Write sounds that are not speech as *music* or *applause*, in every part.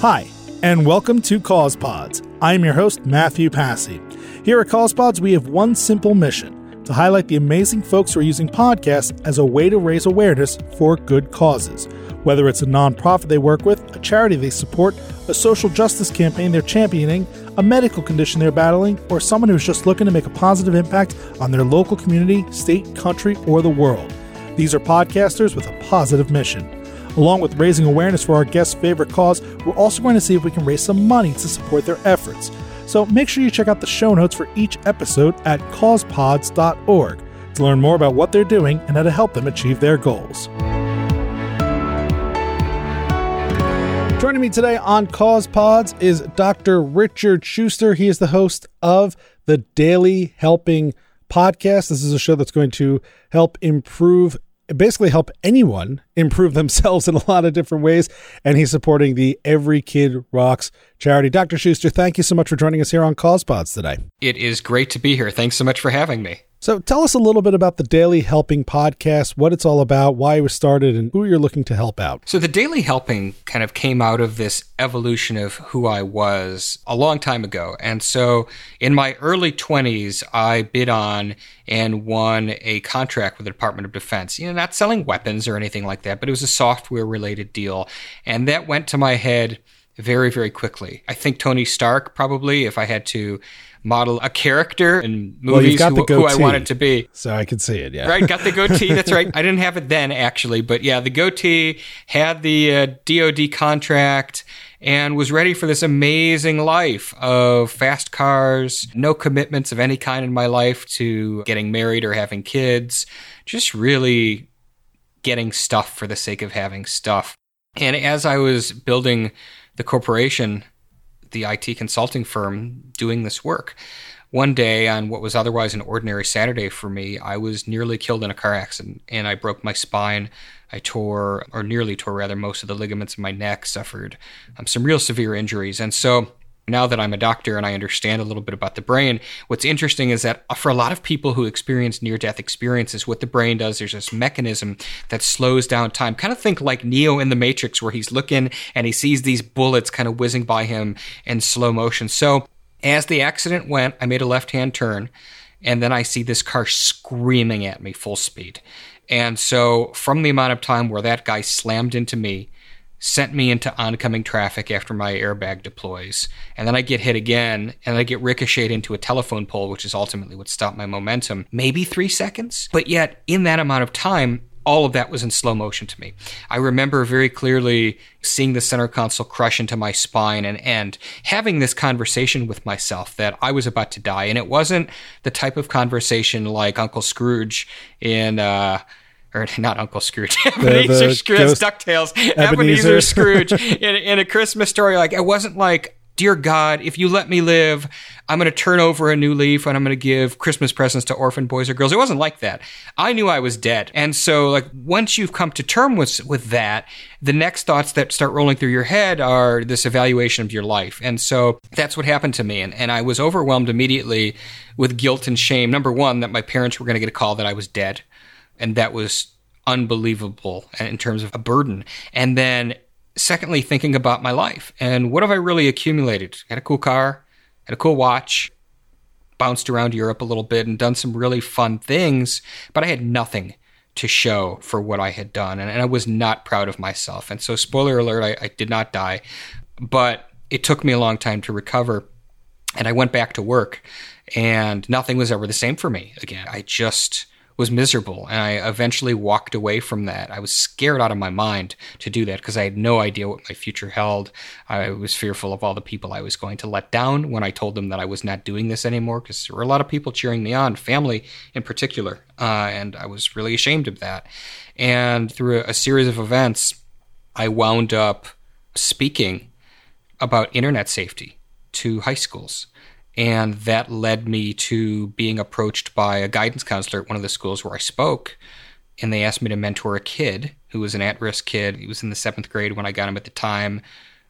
Hi, and welcome to Cause Pods. I am your host, Matthew Passy. Here at Cause Pods, we have one simple mission to highlight the amazing folks who are using podcasts as a way to raise awareness for good causes. Whether it's a nonprofit they work with, a charity they support, a social justice campaign they're championing, a medical condition they're battling, or someone who's just looking to make a positive impact on their local community, state, country, or the world. These are podcasters with a positive mission. Along with raising awareness for our guests' favorite cause, we're also going to see if we can raise some money to support their efforts. So make sure you check out the show notes for each episode at causepods.org to learn more about what they're doing and how to help them achieve their goals. Joining me today on Cause Pods is Dr. Richard Schuster. He is the host of the Daily Helping podcast. This is a show that's going to help improve basically help anyone improve themselves in a lot of different ways. And he's supporting the Every Kid Rocks charity. Dr. Schuster, thank you so much for joining us here on Cause Pods today. It is great to be here. Thanks so much for having me. So tell us a little bit about the Daily Helping podcast, what it's all about, why it was started, and who you're looking to help out. So the Daily Helping kind of came out of this evolution of who I was a long time ago. And so in my early 20s, I bid on and won a contract with the Department of Defense. You know, not selling weapons or anything like that, but it was a software related deal. And that went to my head very, very quickly. I think Tony Stark probably, if I had to model a character in movies well, who, who, I wanted to be. So I could see it, yeah. Right, got the goatee. that's right. *laughs* I didn't have it then, actually, but yeah, the goatee had the uh, DoD contract and was ready for this amazing life of fast cars, no commitments of any kind in my life to getting married or having kids, just really getting stuff for the sake of having stuff. And as I was building the corporation, the IT consulting firm doing this work. One day, on what was otherwise an ordinary Saturday for me, I was nearly killed in a car accident and I broke my spine. I tore, or nearly tore rather, most of the ligaments in my neck, suffered um, some real severe injuries. And so now that I'm a doctor and I understand a little bit about the brain, what's interesting is that for a lot of people who experience near death experiences, what the brain does, there's this mechanism that slows down time. Kind of think like Neo in the Matrix, where he's looking and he sees these bullets kind of whizzing by him in slow motion. So as the accident went, I made a left hand turn and then I see this car screaming at me full speed. And so from the amount of time where that guy slammed into me, sent me into oncoming traffic after my airbag deploys. And then I get hit again and I get ricocheted into a telephone pole, which is ultimately what stopped my momentum. Maybe three seconds. But yet, in that amount of time, all of that was in slow motion to me. I remember very clearly seeing the center console crush into my spine and end, having this conversation with myself that I was about to die. And it wasn't the type of conversation like Uncle Scrooge in, uh, or *laughs* not Uncle Scrooge, *laughs* Ebenezer Scrooge, DuckTales, Ebenezer, Ebenezer *laughs* Scrooge in, in a Christmas story. Like, it wasn't like, Dear God, if you let me live, I'm going to turn over a new leaf and I'm going to give Christmas presents to orphan boys or girls. It wasn't like that. I knew I was dead. And so, like, once you've come to terms with, with that, the next thoughts that start rolling through your head are this evaluation of your life. And so that's what happened to me. And, and I was overwhelmed immediately with guilt and shame. Number one, that my parents were going to get a call that I was dead and that was unbelievable in terms of a burden. And then, secondly, thinking about my life and what have I really accumulated? Had a cool car, had a cool watch, bounced around Europe a little bit, and done some really fun things, but I had nothing to show for what I had done. And, and I was not proud of myself. And so, spoiler alert, I, I did not die, but it took me a long time to recover. And I went back to work, and nothing was ever the same for me again. I just was miserable. And I eventually walked away from that. I was scared out of my mind to do that because I had no idea what my future held. I was fearful of all the people I was going to let down when I told them that I was not doing this anymore because there were a lot of people cheering me on, family in particular. Uh, and I was really ashamed of that. And through a, a series of events, I wound up speaking about internet safety to high schools. And that led me to being approached by a guidance counselor at one of the schools where I spoke. And they asked me to mentor a kid who was an at risk kid. He was in the seventh grade when I got him at the time.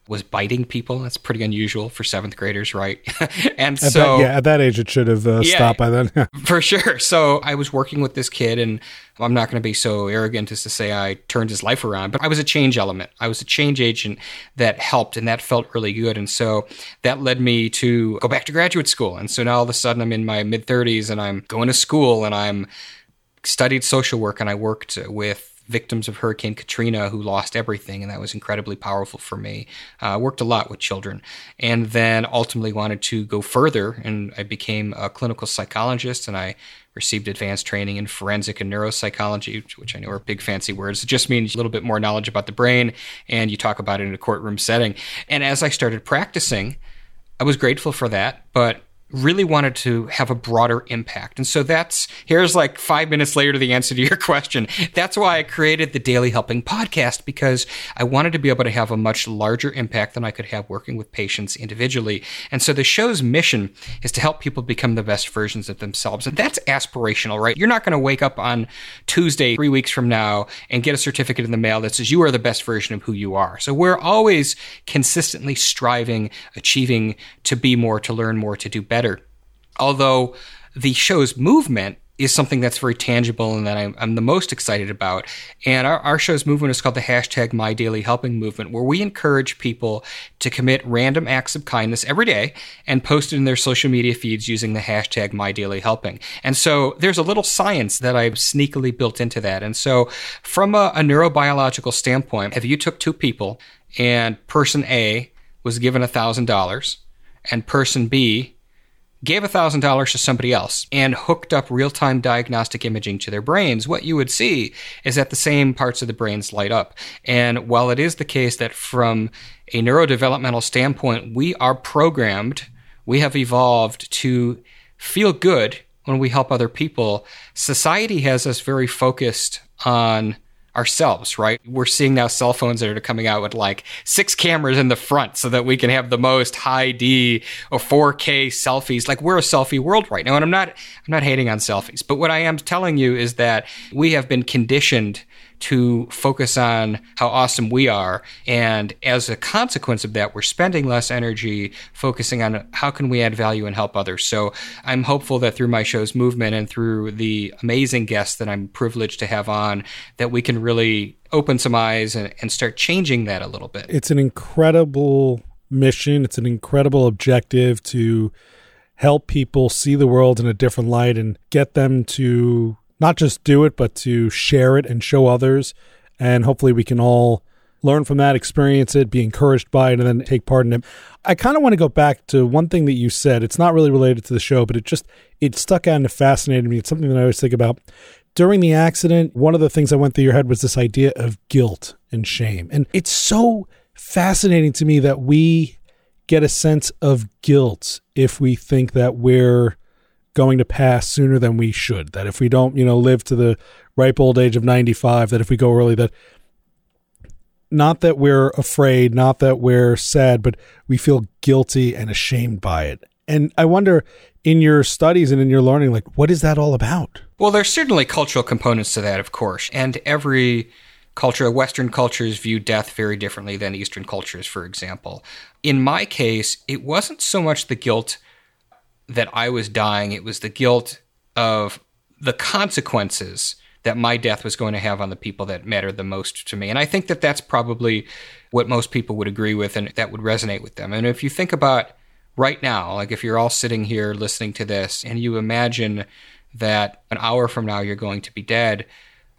Was biting people. That's pretty unusual for seventh graders, right? *laughs* and at so, that, yeah, at that age, it should have uh, yeah, stopped by then. *laughs* for sure. So I was working with this kid, and I'm not going to be so arrogant as to say I turned his life around, but I was a change element. I was a change agent that helped, and that felt really good. And so that led me to go back to graduate school. And so now all of a sudden I'm in my mid 30s and I'm going to school and I'm studied social work and I worked with victims of Hurricane Katrina who lost everything, and that was incredibly powerful for me. I uh, worked a lot with children, and then ultimately wanted to go further, and I became a clinical psychologist, and I received advanced training in forensic and neuropsychology, which I know are big fancy words. It just means a little bit more knowledge about the brain, and you talk about it in a courtroom setting. And as I started practicing, I was grateful for that, but really wanted to have a broader impact. And so that's here's like five minutes later to the answer to your *laughs* question. That's why I created the Daily Helping podcast because I wanted to be able to have a much larger impact than I could have working with patients individually. And so the show's mission is to help people become the best versions of themselves. And that's aspirational, right? You're not going to wake up on Tuesday, three weeks from now, and get a certificate in the mail that says you are the best version of who you are. So we're always consistently striving, achieving to be more, to learn more, to do better better. Although the show's movement is something that's very tangible and that I'm, I'm the most excited about. And our, our, show's movement is called the hashtag My Daily Helping Movement, where we encourage people to commit random acts of kindness every day and post it in their social media feeds using the hashtag My Daily Helping. And so there's a little science that I've sneakily built into that. And so from a, a neurobiological standpoint, if you took two people and person A was given $1,000 and person B gave $1,000 to somebody else and hooked up real time diagnostic imaging to their brains, what you would see is that the same parts of the brains light up. And while it is the case that from a neurodevelopmental standpoint, we are programmed, we have evolved to feel good when we help other people, society has us very focused on ourselves, right? We're seeing now cell phones that are coming out with like six cameras in the front so that we can have the most high D or 4K selfies. Like we're a selfie world right now. And I'm not, I'm not hating on selfies, but what I am telling you is that we have been conditioned to focus on how awesome we are. And as a consequence of that, we're spending less energy focusing on how can we add value and help others. So I'm hopeful that through my show's movement and through the amazing guests that I'm privileged to have on, that we can really open some eyes and, and start changing that a little bit. It's an incredible mission. It's an incredible objective to help people see the world in a different light and get them to not just do it, but to share it and show others. And hopefully we can all learn from that, experience it, be encouraged by it, and then take part in it. I kind of want to go back to one thing that you said. It's not really related to the show, but it just it stuck out and it fascinated me. It's something that I always think about. During the accident, one of the things that went through your head was this idea of guilt and shame. And it's so fascinating to me that we get a sense of guilt if we think that we're going to pass sooner than we should. That if we don't, you know, live to the ripe old age of 95, that if we go early, that not that we're afraid, not that we're sad, but we feel guilty and ashamed by it. And I wonder in your studies and in your learning, like, what is that all about? Well, there's certainly cultural components to that, of course. And every culture, Western cultures view death very differently than Eastern cultures, for example. In my case, it wasn't so much the guilt that I was dying. It was the guilt of the consequences that my death was going to have on the people that mattered the most to me. And I think that that's probably what most people would agree with and that would resonate with them. And if you think about right now, like if you're all sitting here listening to this and you imagine that an hour from now you're going to be dead,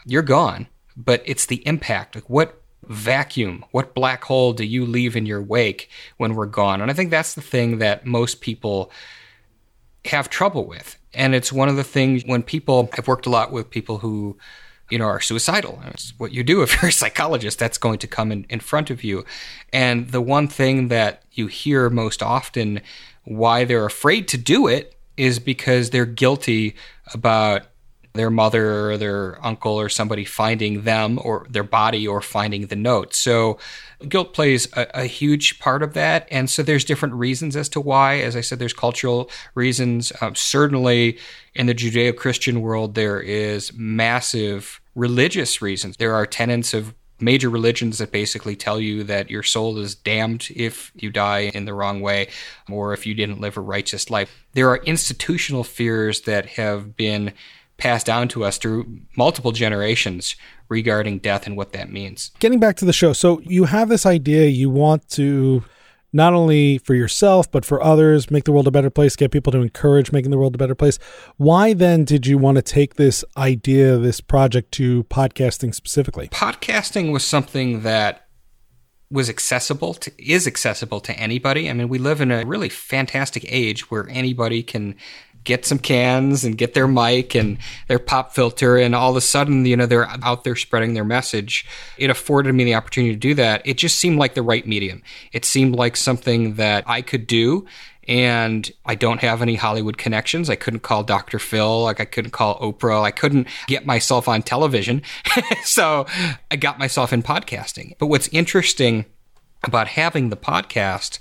you're gone. But it's the impact. Like what vacuum, what black hole do you leave in your wake when we're gone? And I think that's the thing that most people have trouble with. And it's one of the things when people, I've worked a lot with people who, you know, are suicidal. It's what you do if you're a psychologist, that's going to come in, in front of you. And the one thing that you hear most often why they're afraid to do it is because they're guilty about their mother or their uncle or somebody finding them or their body or finding the note. So guilt plays a, a, huge part of that. And so there's different reasons as to why. As I said, there's cultural reasons. Um, certainly in the Judeo Christian world, there is massive religious reasons. There are tenets of major religions that basically tell you that your soul is damned if you die in the wrong way or if you didn't live a righteous life. There are institutional fears that have been passed down to us through multiple generations regarding death and what that means. Getting back to the show, so you have this idea you want to not only for yourself but for others make the world a better place get people to encourage making the world a better place why then did you want to take this idea this project to podcasting specifically podcasting was something that was accessible to is accessible to anybody. I mean, we live in a really fantastic age where anybody can get some cans and get their mic and their pop filter and all of a sudden you know they're out there spreading their message it afforded me the opportunity to do that it just seemed like the right medium it seemed like something that i could do and I don't have any Hollywood connections. I couldn't call Dr. Phil, like I couldn't call Oprah. I couldn't get myself on television. *laughs* so I got myself in podcasting. But what's interesting about having the podcast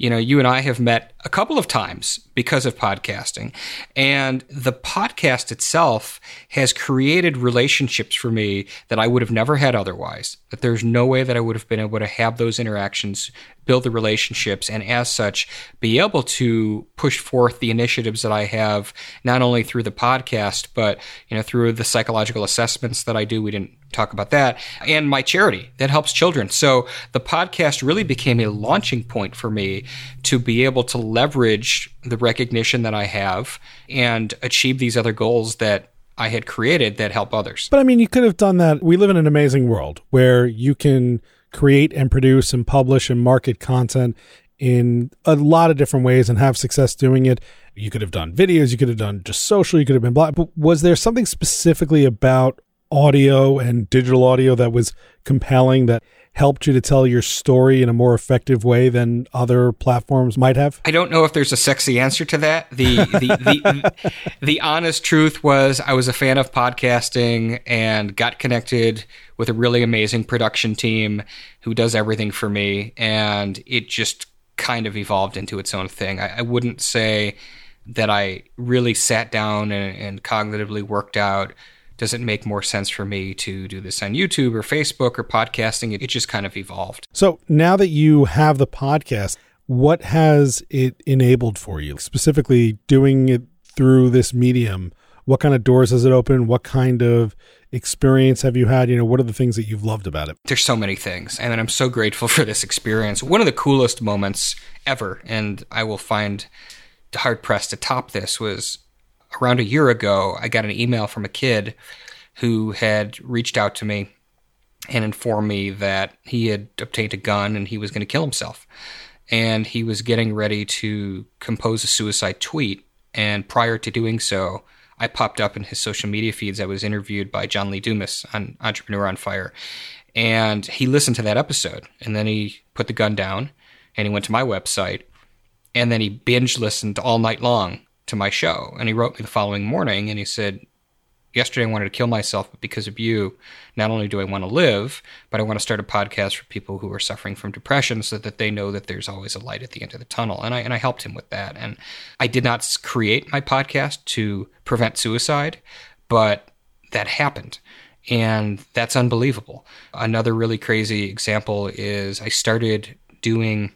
you know, you and I have met a couple of times because of podcasting. And the podcast itself has created relationships for me that I would have never had otherwise. That there's no way that I would have been able to have those interactions, build the relationships, and as such, be able to push forth the initiatives that I have, not only through the podcast, but, you know, through the psychological assessments that I do. We didn't talk about that, and my charity that helps children. So the podcast really became a launching point for me to be able to leverage the recognition that I have and achieve these other goals that I had created that help others. But I mean, you could have done that. We live in an amazing world where you can create and produce and publish and market content in a lot of different ways and have success doing it. You could have done videos, you could have done just social, you could have been blog. But was there something specifically about audio and digital audio that was compelling that helped you to tell your story in a more effective way than other platforms might have? I don't know if there's a sexy answer to that. The the the, *laughs* the honest truth was I was a fan of podcasting and got connected with a really amazing production team who does everything for me and it just kind of evolved into its own thing. I, I wouldn't say that I really sat down and, and cognitively worked out does it make more sense for me to do this on YouTube or Facebook or podcasting? It, it just kind of evolved. So now that you have the podcast, what has it enabled for you? Specifically, doing it through this medium, what kind of doors has it opened? What kind of experience have you had? You know, what are the things that you've loved about it? There's so many things, and I'm so grateful for this experience. One of the coolest moments ever, and I will find hard pressed to top this, was around a year ago, I got an email from a kid who had reached out to me and informed me that he had obtained a gun and he was going to kill himself. And he was getting ready to compose a suicide tweet. And prior to doing so, I popped up in his social media feeds. I was interviewed by John Lee Dumas on Entrepreneur on Fire. And he listened to that episode. And then he put the gun down and he went to my website. And then he binge listened all night long to my show. And he wrote me the following morning and he said, Yesterday I wanted to kill myself, but because of you, not only do I want to live, but I want to start a podcast for people who are suffering from depression so that they know that there's always a light at the end of the tunnel. And I and I helped him with that. And I did not create my podcast to prevent suicide, but that happened. And that's unbelievable. Another really crazy example is I started doing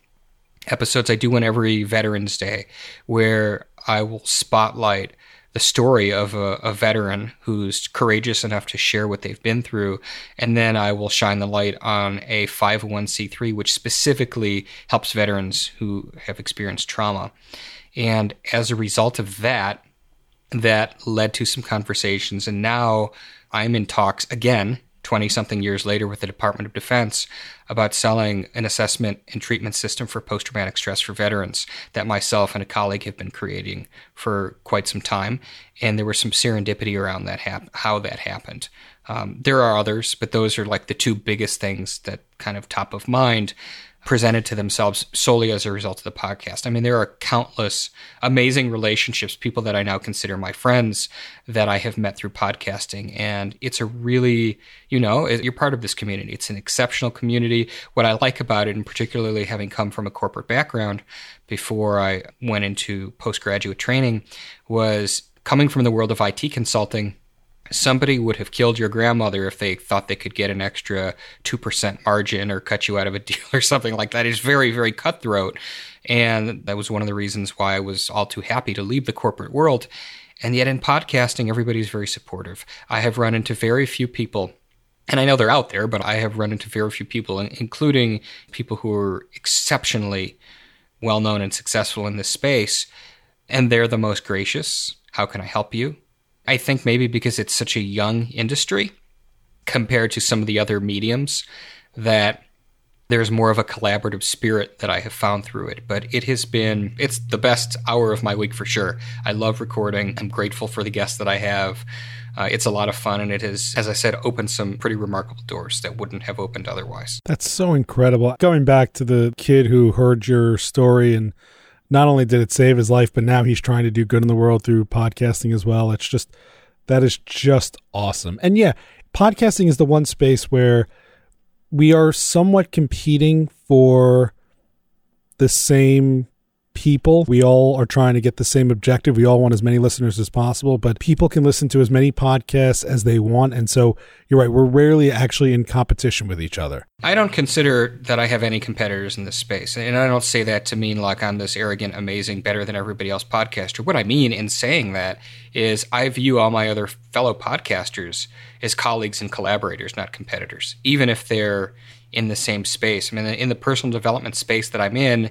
episodes I do on every Veterans Day where I will spotlight the story of a, a, veteran who's courageous enough to share what they've been through. And then I will shine the light on a 501c3, which specifically helps veterans who have experienced trauma. And as a result of that, that led to some conversations. And now I'm in talks again 20 something years later with the Department of Defense about selling an assessment and treatment system for post traumatic stress for veterans that myself and a colleague have been creating for quite some time. And there was some serendipity around that, hap- how that happened. Um, there are others, but those are like the two biggest things that kind of top of mind presented to themselves solely as a result of the podcast. I mean, there are countless amazing relationships, people that I now consider my friends that I have met through podcasting. And it's a really, you know, you're part of this community. It's an exceptional community. What I like about it, and particularly having come from a corporate background before I went into postgraduate training, was coming from the world of IT consulting somebody would have killed your grandmother if they thought they could get an extra 2% margin or cut you out of a *laughs* deal or something like that. It's very, very cutthroat. And that was one of the reasons why I was all too happy to leave the corporate world. And yet in podcasting, everybody's very supportive. I have run into very few people and I know they're out there, but I have run into very few people, including people who are exceptionally well known and successful in this space. And they're the most gracious. How can I help you? I think maybe because it's such a young industry compared to some of the other mediums that there's more of a collaborative spirit that I have found through it. But it has been, it's the best hour of my week for sure. I love recording. I'm grateful for the guests that I have. Uh, it's a lot of fun, and it has, as I said, opened some pretty remarkable doors that wouldn't have opened otherwise. That's so incredible. Going back to the kid who heard your story, and not only did it save his life, but now he's trying to do good in the world through podcasting as well. It's just, that is just awesome. And yeah, podcasting is the one space where we are somewhat competing for the same people. We all are trying to get the same objective. We all want as many listeners as possible, but people can listen to as many podcasts as they want. And so you're right, we're rarely actually in competition with each other. I don't consider that I have any competitors in this space. And I don't say that to mean like I'm this arrogant, amazing, better than everybody else podcaster. What I mean in saying that is I view all my other fellow podcasters as colleagues and collaborators, not competitors, even if they're in the same space. I mean, in the personal development space that I'm in,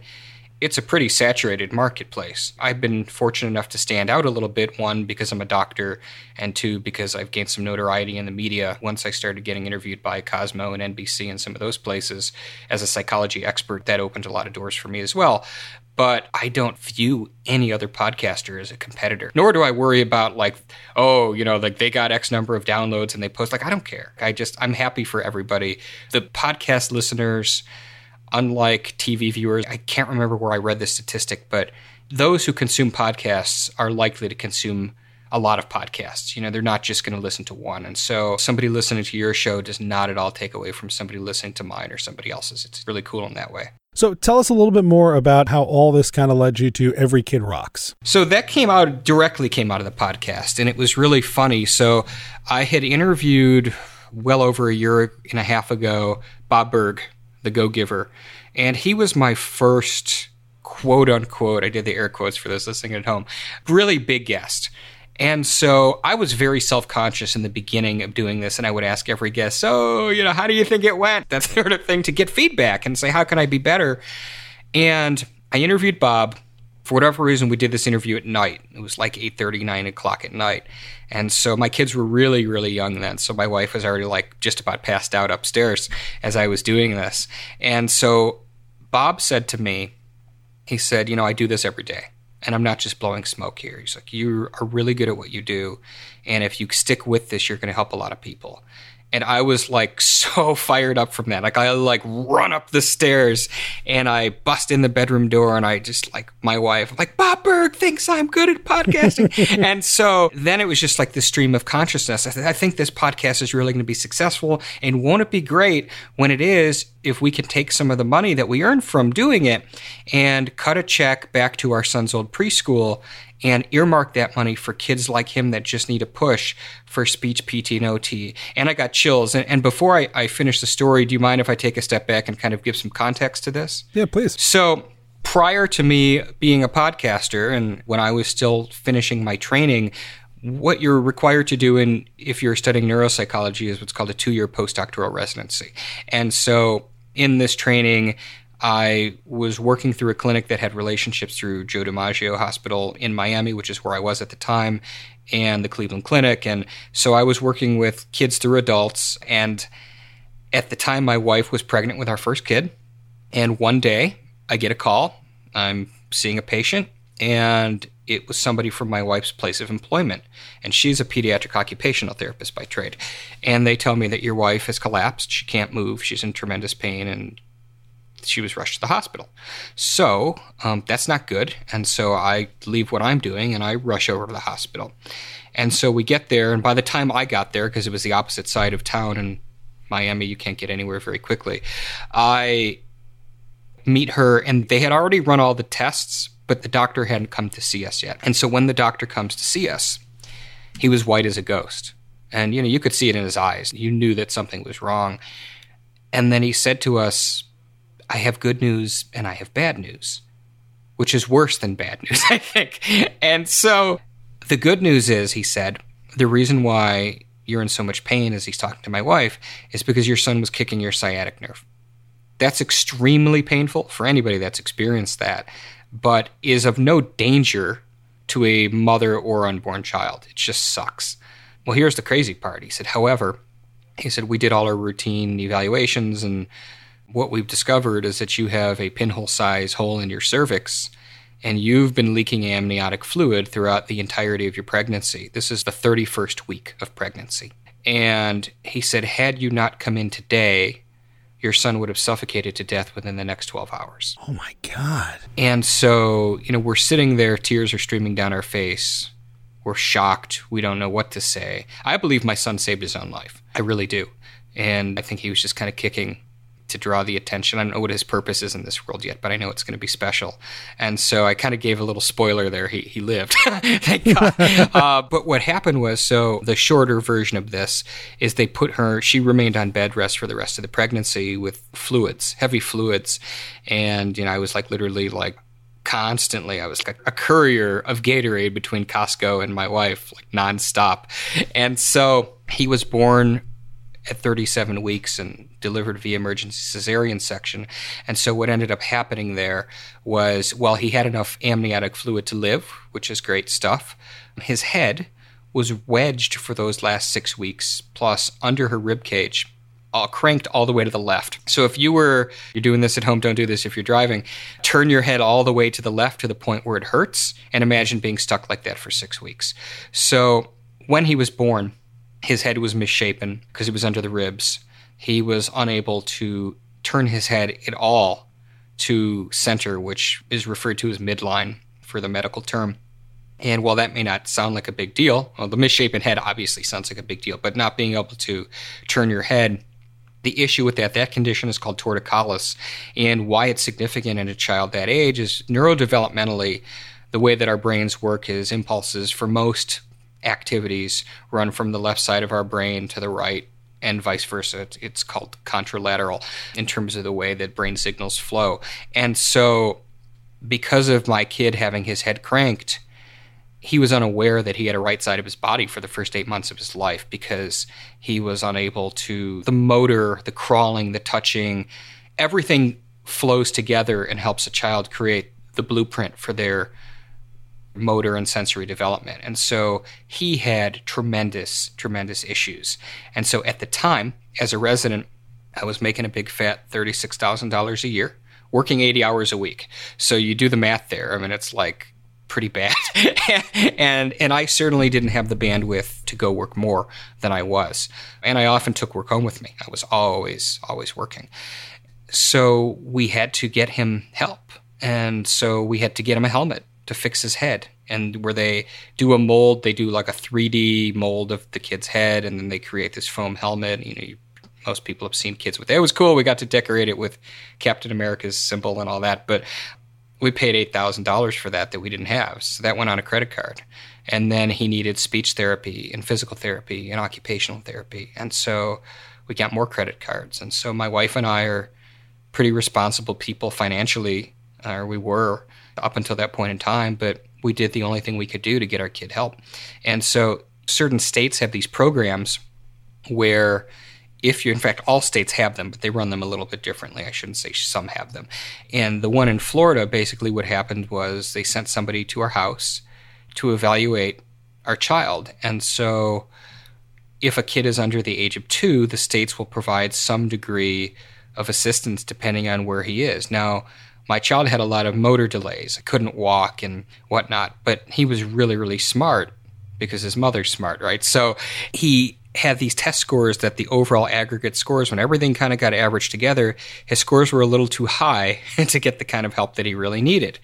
it's a pretty saturated marketplace. I've been fortunate enough to stand out a little bit, one, because I'm a doctor, and two, because I've gained some notoriety in the media once I started getting interviewed by Cosmo and NBC and some of those places as a psychology expert. That opened a lot of doors for me as well. But I don't view any other podcaster as a competitor. Nor do I worry about like, oh, you know, like they got X number of downloads and they post. Like, I don't care. I just, I'm happy for everybody. The podcast listeners, unlike TV viewers, I can't remember where I read this statistic, but those who consume podcasts are likely to consume a lot of podcasts. You know, they're not just going to listen to one. And so somebody listening to your show does not at all take away from somebody listening to mine or somebody else's. It's really cool in that way. So tell us a little bit more about how all this kind of led you to Every Kid Rocks. So that came out directly came out of the podcast and it was really funny. So I had interviewed well over a year and a half ago Bob Burg, the Go Giver. And he was my first quote unquote, I did the air quotes for those listening at home, really big guest. And so I was very self conscious in the beginning of doing this. And I would ask every guest, So, you know, how do you think it went? That *laughs* sort of thing to get feedback and say, How can I be better? And I interviewed Bob. For whatever reason, we did this interview at night. It was like 8 30, 9 o'clock at night. And so my kids were really, really young then. So my wife was already like just about passed out upstairs as I was doing this. And so Bob said to me, he said, You know, I do this every day. And I'm not just blowing smoke here. He's like, You are really good at what you do. And if you stick with this, you're going to help a lot of people and I was like *laughs* so fired up from that. Like I like run up the stairs and I bust in the bedroom door and I just like my wife I'm like Bob Burg thinks I'm good at podcasting, *laughs* and so then it was just like the stream of consciousness. I, th- I think this podcast is really going to be successful, and won't it be great when it is? If we can take some of the money that we earn from doing it and cut a check back to our son's old preschool and earmark that money for kids like him that just need a push for speech PT and OT. And I got chills. And, and before I, I finish the story, do you mind if I take a step back and kind of give some context to this? Yeah, please. So, prior to me being a podcaster and when I was still finishing my training, what you're required to do in if you're studying neuropsychology is what's called a two-year postdoctoral residency. And so in this training, I was working through a clinic that had relationships through Joe DiMaggio Hospital in Miami, which is where I was at the time, and the Cleveland Clinic. And so I was working with kids through adults. And at the time, my wife was pregnant with our first kid. And one day, I get a call. I'm seeing a patient, and it was somebody from my wife's place of employment. And she's a pediatric occupational therapist by trade. And they tell me that your wife has collapsed. She can't move. She's in tremendous pain and she was rushed to the hospital. So um, that's not good. And so I leave what I'm doing and I rush over to the hospital. And so we get there. And by the time I got there, because it was the opposite side of town in Miami, you can't get anywhere very quickly, I meet her and they had already run all the tests, but the doctor hadn't come to see us yet. And so when the doctor comes to see us, he was white as a ghost. And, you know, you could see it in his eyes. You knew that something was wrong. And then he said to us, I have good news and I have bad news, which is worse than bad news, *laughs* I think. And so the good news is, he said, the reason why you're in so much pain as he's talking to my wife is because your son was kicking your sciatic nerve. That's extremely painful for anybody that's experienced that, but is of no danger to a mother or unborn child. It just sucks. Well, here's the crazy part. He said, however, he said, we did all our routine evaluations, and what we've discovered is that you have a pinhole size hole in your cervix and you've been leaking amniotic fluid throughout the entirety of your pregnancy. This is the 31st week of pregnancy. And he said, had you not come in today, your son would have suffocated to death within the next 12 hours. Oh my God. And so, you know, we're sitting there, tears are streaming down our face. We're shocked. We don't know what to say. I believe my son saved his own life. I really do. And I think he was just kind of kicking to draw the attention. I don't know what his purpose is in this world yet, but I know it's going to be special. And so I kind of gave a little spoiler there. He, he lived, *laughs* thank God. *laughs* uh, but what happened was so the shorter version of this is they put her, she remained on bed rest for the rest of the pregnancy with fluids, heavy fluids. And, you know, I was like literally like, constantly. I was like a courier of Gatorade between Costco and my wife, like nonstop. And so he was born at 37 weeks and delivered via emergency cesarean section. And so what ended up happening there was, well, he had enough amniotic fluid to live, which is great stuff. His head was wedged for those last six weeks, plus under her rib cage. All cranked all the way to the left. So if you were you're doing this at home, don't do this if you're driving. Turn your head all the way to the left to the point where it hurts, and imagine being stuck like that for six weeks. So when he was born, his head was misshapen because he was under the ribs. He was unable to turn his head at all to center, which is referred to as midline for the medical term. And while that may not sound like a big deal, well, the misshapen head obviously sounds like a big deal, but not being able to turn your head, the issue with that, that condition is called torticollis. And why it's significant in a child that age is neurodevelopmentally, the way that our brains work is impulses for most activities run from the left side of our brain to the right and vice versa. It's called contralateral in terms of the way that brain signals flow. And so, because of my kid having his head cranked, he was unaware that he had a right side of his body for the first eight months of his life because he was unable to. The motor, the crawling, the touching, everything flows together and helps a child create the blueprint for their motor and sensory development. And so he had tremendous, tremendous issues. And so at the time, as a resident, I was making a big fat $36,000 a year, working 80 hours a week. So you do the math there. I mean, it's like pretty bad. *laughs* and and I certainly didn't have the bandwidth to go work more than I was. And I often took work home with me. I was always always working. So we had to get him help. And so we had to get him a helmet to fix his head. And where they do a mold they do like a 3d mold of the kid's head and then they create this foam helmet. You know you, most people have seen kids with it. it was cool. We got to decorate it with captain america's symbol and all that but we paid $8000 for that that we didn't have. So that went on a credit card. And then he needed speech therapy and physical therapy and occupational therapy. And so we got more credit cards. And so my wife and i are pretty responsible people financially or we were up until that point in time, but we did the only thing we could do to get our kid help. And so certain states have these programs where if you in fact all states have them but they run them a little bit differently. I shouldn't say some have them. And the one in florida basically what happened was they sent somebody to our house to evaluate our child. And so if a kid is under the age of two the states will provide some degree of assistance depending on where he is. Now my child had a lot of motor delays. I couldn't walk and whatnot, but he was really, really smart because his mother's smart, right? So he had these test scores that the overall aggregate scores, when everything kind of got averaged together, his scores were a little too high *laughs* to get the kind of help that he really needed.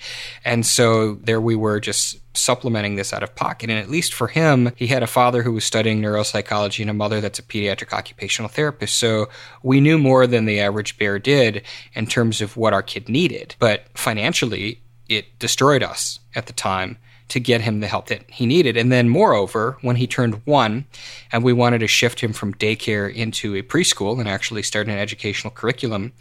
And so there we were just supplementing this out of pocket. And at least for him, he had a father who was studying neuropsychology and a mother that's a pediatric occupational therapist. So we knew more than the average bear did in terms of what our kid needed. But financially, it destroyed us at the time to get him the help that he needed. And then, moreover, when he turned one and we wanted to shift him from daycare into a preschool and actually start an educational curriculum,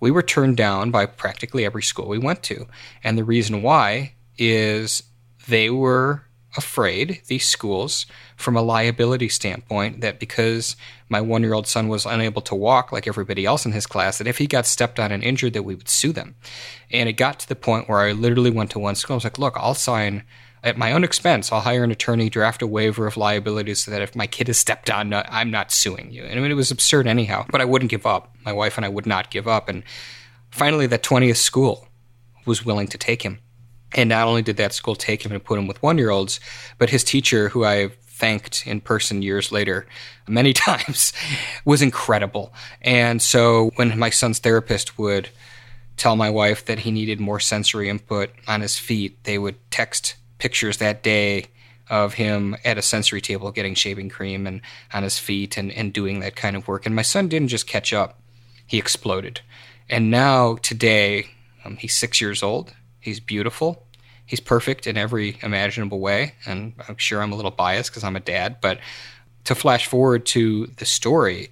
we were turned down by practically every school we went to. And the reason why is they were afraid, these schools, from a liability standpoint, that because my one year old son was unable to walk like everybody else in his class, that if he got stepped on and injured, that we would sue them. And it got to the point where I literally went to one school. I was like, look, I'll sign at my own expense, I'll hire an attorney, draft a waiver of liability so that if my kid is stepped on, I'm not suing you. And I mean, it was absurd anyhow, but I wouldn't give up. My wife and I would not give up. And finally, that 20th school was willing to take him. And not only did that school take him and put him with one year olds, but his teacher, who I thanked in person years later many *laughs* times, was incredible. And so when my son's therapist would tell my wife that he needed more sensory input on his feet, they would text pictures that day of him at a sensory table getting shaving cream and on his feet and, and doing that kind of work. And my son didn't just catch up, he exploded. And now, today, um, he's six years old. He's beautiful. He's perfect in every imaginable way. And I'm sure I'm a little biased because I'm a dad. But to flash forward to the story,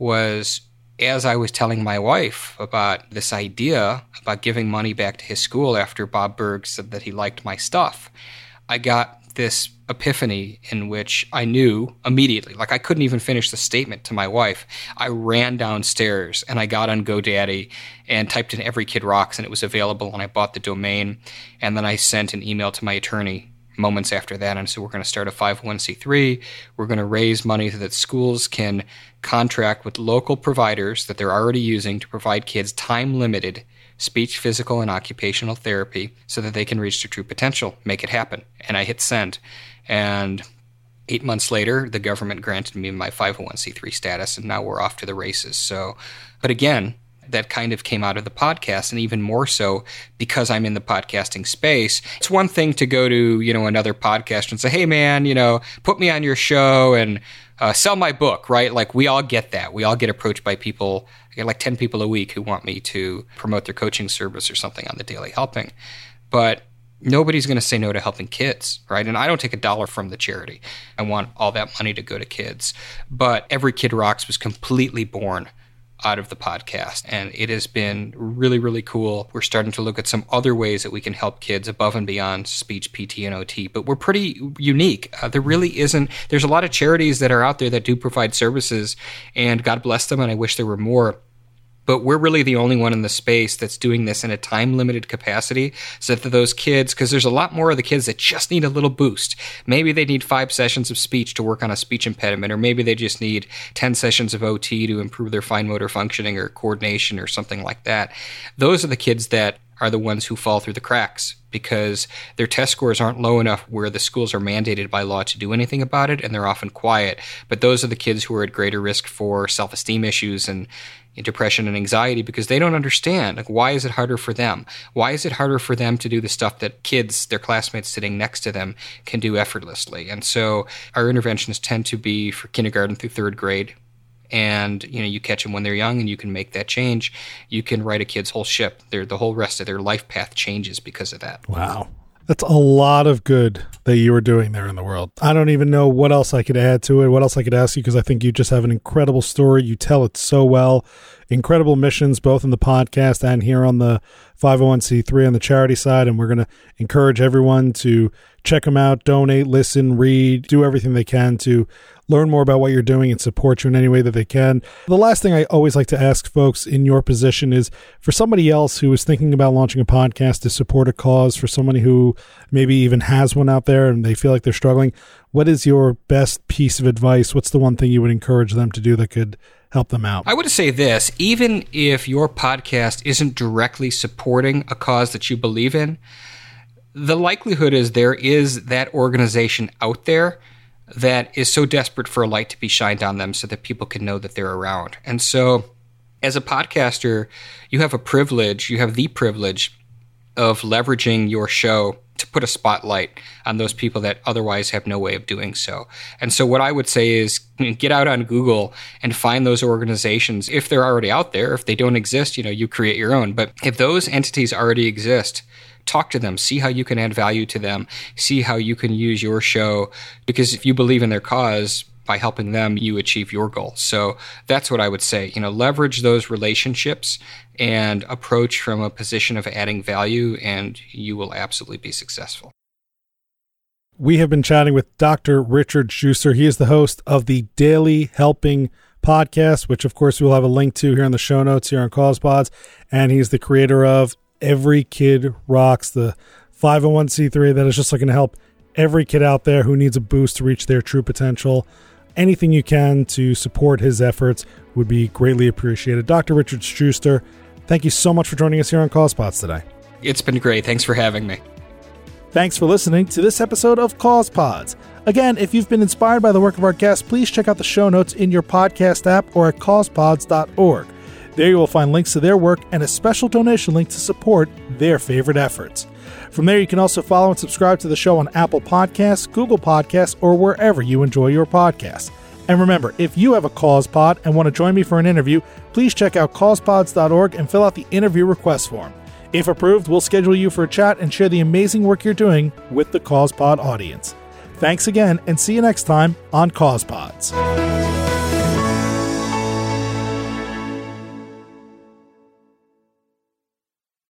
was as I was telling my wife about this idea about giving money back to his school after Bob Burg said that he liked my stuff, I got this epiphany in which I knew immediately, like I couldn't even finish the statement to my wife. I ran downstairs and I got on GoDaddy and typed in Every Kid Rocks and it was available and I bought the domain. And then I sent an email to my attorney moments after that. And so we're going to start a 501c3. We're going to raise money so that schools can contract with local providers that they're already using to provide kids time limited speech, physical, and occupational therapy so that they can reach their true potential, make it happen. And I hit send. And eight months later, the government granted me my 501c3 status, and now we're off to the races. So, but again, that kind of came out of the podcast and even more so because I'm in the podcasting space. It's one thing to go to, you know, another podcast and say, "Hey man, you know, put me on your show and uh, sell my book," right? Like we all get that. We all get approached by people, I get like 10 people a week who want me to promote their coaching service or something on the Daily Helping. But nobody's going to say no to helping kids, right? And I don't take a dollar from the charity. I want all that money to go to kids. But Every Kid Rocks was completely born out of the podcast. And it has been really, really cool. We're starting to look at some other ways that we can help kids above and beyond speech, PT, and OT, but we're pretty unique. Uh, there really isn't, there's a lot of charities that are out there that do provide services, and God bless them, and I wish there were more but we're really the only one in the space that's doing this in a time limited capacity so that those kids because there's a lot more of the kids that just need a little boost maybe they need five sessions of speech to work on a speech impediment or maybe they just need 10 sessions of ot to improve their fine motor functioning or coordination or something like that those are the kids that are the ones who fall through the cracks because their test scores aren't low enough where the schools are mandated by law to do anything about it and they're often quiet. But those are the kids who are at greater risk for self esteem issues and depression and anxiety because they don't understand like why is it harder for them? Why is it harder for them to do the stuff that kids their classmates sitting next to them can do effortlessly? And so our interventions tend to be for kindergarten through third grade. And you know you catch them when they're young and you can make that change. You can write a kid's whole ship their the whole rest of their life path changes because of that. Wow that's a lot of good that you are doing there in the world. I don't even know what else I could add to it, what else I could ask you, because I think you just have an incredible story. You tell it so well. Incredible missions, both in the podcast and here on the 501c3 on the charity side. And we're going to encourage everyone to check them out, donate, listen, read, do everything they can to learn more about what you're doing and support you in any way that they can. The last thing I always like to ask folks in your position is for somebody else who is thinking about launching a podcast to support a cause, for somebody who maybe even has one out there and they feel like they're struggling, what is your best piece of advice? What's the one thing you would encourage them to do that could help them out? I would say this even if your podcast isn't directly supporting a cause that you believe in, the likelihood is there is that organization out there that is so desperate for a light to be shined on them so that people can know that they're around. And so, as a podcaster, you have a privilege, you have the privilege of leveraging your show to put a spotlight on those people that otherwise have no way of doing so. And so, what I would say is get out on Google and find those organizations. If they're already out there, if they don't exist, you know, you create your own. But if those entities already exist, talk to them, see how you can add value to them, see how you can use your show. Because if you believe in their cause, by helping them, you achieve your goal. So that's what I would say. You know, leverage those relationships and approach from a position of adding value, and you will absolutely be successful. We have been chatting with Dr. Richard Schuster. He is the host of the Daily Helping podcast, which of course we'll have a link to here in the show notes here on Cause Pods. And he's the creator of Every Kid Rocks, the 501c3 that is just looking to help every kid out there who needs a boost to reach their true potential. Anything you can to support his efforts would be greatly appreciated. Dr. Richard Schuster, thank you so much for joining us here on Cause Pods today. It's been great. Thanks for having me. Thanks for listening to this episode of Cause Pods. Again, if you've been inspired by the work of our guests, please check out the show notes in your podcast app or at causepods.org. There you will find links to their work and a special donation link to support their favorite efforts. From there, you can also follow and subscribe to the show on Apple Podcasts, Google Podcasts, or wherever you enjoy your podcasts. And remember, if you have a cause pod and want to join me for an interview, please check out causepods.org and fill out the interview request form. If approved, we'll schedule you for a chat and share the amazing work you're doing with the CausePod audience. Thanks again, and see you next time on CausePods.